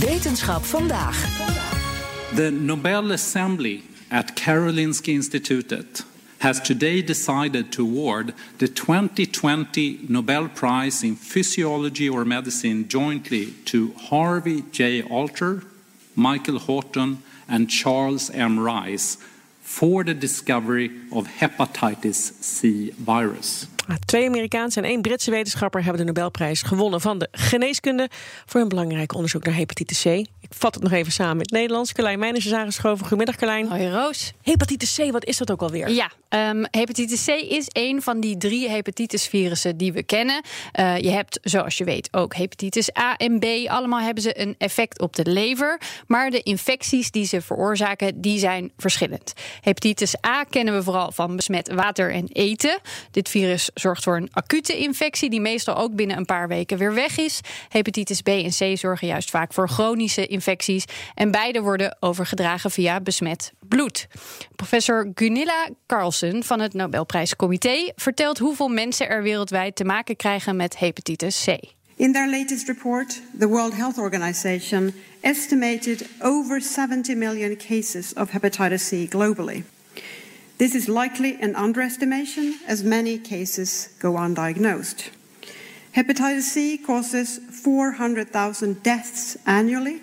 Wetenschap vandaag. The Nobel Assembly at Karolinska Institutet has today decided to award the 2020 Nobel Prize in Physiology or Medicine jointly to Harvey J. Alter, Michael Horton, and Charles M. Rice for the discovery of hepatitis C virus. Ah, Twee Amerikaanse en één Britse wetenschapper hebben de Nobelprijs gewonnen van de geneeskunde voor hun belangrijke onderzoek naar hepatitis C. Ik vat het nog even samen in het Nederlands. Carlijn Meijners is aangeschoven. Goedemiddag Carlijn. Hoi Roos. Hepatitis C, wat is dat ook alweer? Ja, um, hepatitis C is een van die drie hepatitisvirussen die we kennen. Uh, je hebt, zoals je weet, ook hepatitis A en B. Allemaal hebben ze een effect op de lever. Maar de infecties die ze veroorzaken, die zijn verschillend. Hepatitis A kennen we vooral van besmet water en eten. Dit virus zorgt voor een acute infectie die meestal ook binnen een paar weken weer weg is. Hepatitis B en C zorgen juist vaak voor chronische infecties. En beide worden overgedragen via besmet bloed. Professor Gunilla Carlsen van het Nobelprijscomité vertelt hoeveel mensen er wereldwijd te maken krijgen met hepatitis C. In their latest report, the World Health Organization estimated over 70 million cases of hepatitis C globally. This is likely an underestimation, as many cases go undiagnosed. Hepatitis C causes 400,000 deaths annually,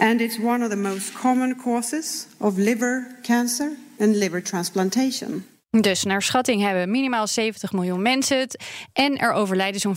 and it's one of the most common causes of liver cancer and liver transplantation. Dus naar schatting hebben minimaal 70 miljoen mensen het. En er overlijden zo'n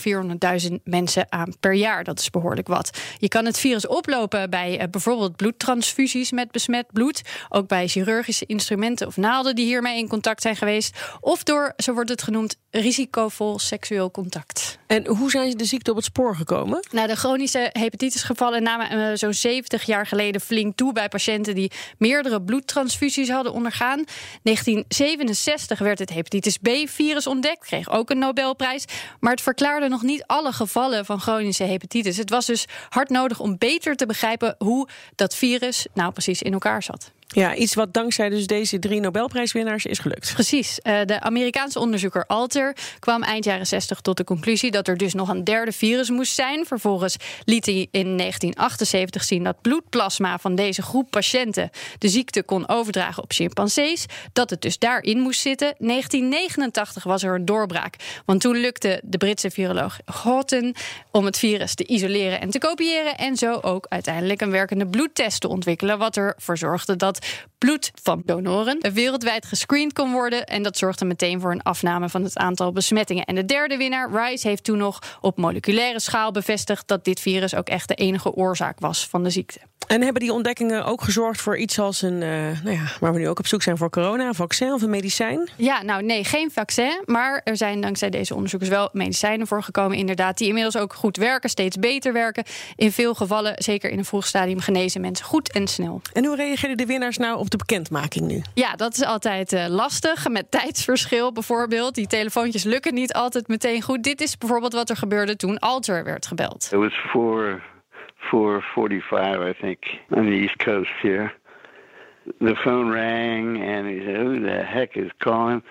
400.000 mensen aan per jaar. Dat is behoorlijk wat. Je kan het virus oplopen bij uh, bijvoorbeeld bloedtransfusies met besmet bloed. Ook bij chirurgische instrumenten of naalden die hiermee in contact zijn geweest. Of door, zo wordt het genoemd, risicovol seksueel contact. En hoe zijn ze de ziekte op het spoor gekomen? Nou, de chronische hepatitisgevallen namen uh, zo'n 70 jaar geleden flink toe bij patiënten die meerdere bloedtransfusies hadden ondergaan. 1967 werd het hepatitis B-virus ontdekt, kreeg ook een Nobelprijs. Maar het verklaarde nog niet alle gevallen van chronische hepatitis. Het was dus hard nodig om beter te begrijpen hoe dat virus nou precies in elkaar zat. Ja, iets wat dankzij dus deze drie Nobelprijswinnaars is gelukt. Precies. Uh, de Amerikaanse onderzoeker Alter kwam eind jaren 60 tot de conclusie dat er dus nog een derde virus moest zijn. Vervolgens liet hij in 1978 zien dat bloedplasma van deze groep patiënten de ziekte kon overdragen op chimpansees. Dat het dus daarin moest zitten. 1989 was er een doorbraak. Want toen lukte de Britse viroloog Horton om het virus te isoleren en te kopiëren. En zo ook uiteindelijk een werkende bloedtest te ontwikkelen. Wat ervoor zorgde dat bloed van donoren wereldwijd gescreend kon worden. En dat zorgde meteen voor een afname van het aantal besmettingen. En de derde winnaar, Rice, heeft toen nog op moleculaire schaal bevestigd dat dit virus ook echt de enige oorzaak was van de ziekte. En hebben die ontdekkingen ook gezorgd voor iets als een, uh, nou ja, waar we nu ook op zoek zijn voor corona, een vaccin of een medicijn? Ja, nou nee, geen vaccin. Maar er zijn dankzij deze onderzoekers wel medicijnen voor gekomen, inderdaad, die inmiddels ook goed werken, steeds beter werken. In veel gevallen, zeker in een vroeg stadium, genezen mensen goed en snel. En hoe reageerden de winnaars nou op de bekendmaking nu? Ja, dat is altijd uh, lastig. Met tijdsverschil bijvoorbeeld. Die telefoontjes lukken niet altijd meteen goed. Dit is bijvoorbeeld wat er gebeurde toen Alter werd gebeld. It was for 4:45, I think, on the East Coast here. The phone rang, and he said, "Who the heck is calling?"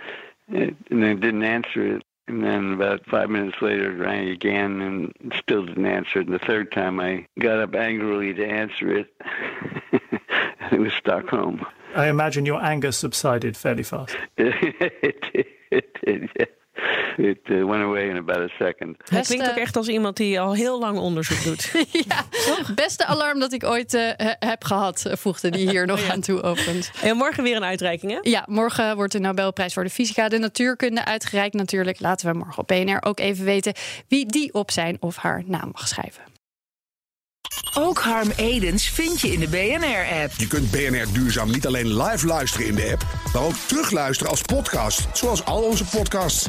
And they didn't answer it. And then about five minutes later, it rang again, and still didn't answer it. And the third time, I got up angrily to answer it. it was Stockholm. I imagine your anger subsided fairly fast. it did, it did, yeah. It uh, went away in about a second. Hij klinkt ook echt als iemand die al heel lang onderzoek doet. ja, beste alarm dat ik ooit uh, heb gehad, voegde die hier nog ja. aan toe overigens. En morgen weer een uitreiking, hè? Ja, morgen wordt de Nobelprijs voor de fysica, de natuurkunde uitgereikt natuurlijk. Laten we morgen op BNR ook even weten wie die op zijn of haar naam mag schrijven. Ook Harm Edens vind je in de BNR-app. Je kunt BNR Duurzaam niet alleen live luisteren in de app, maar ook terugluisteren als podcast, zoals al onze podcasts.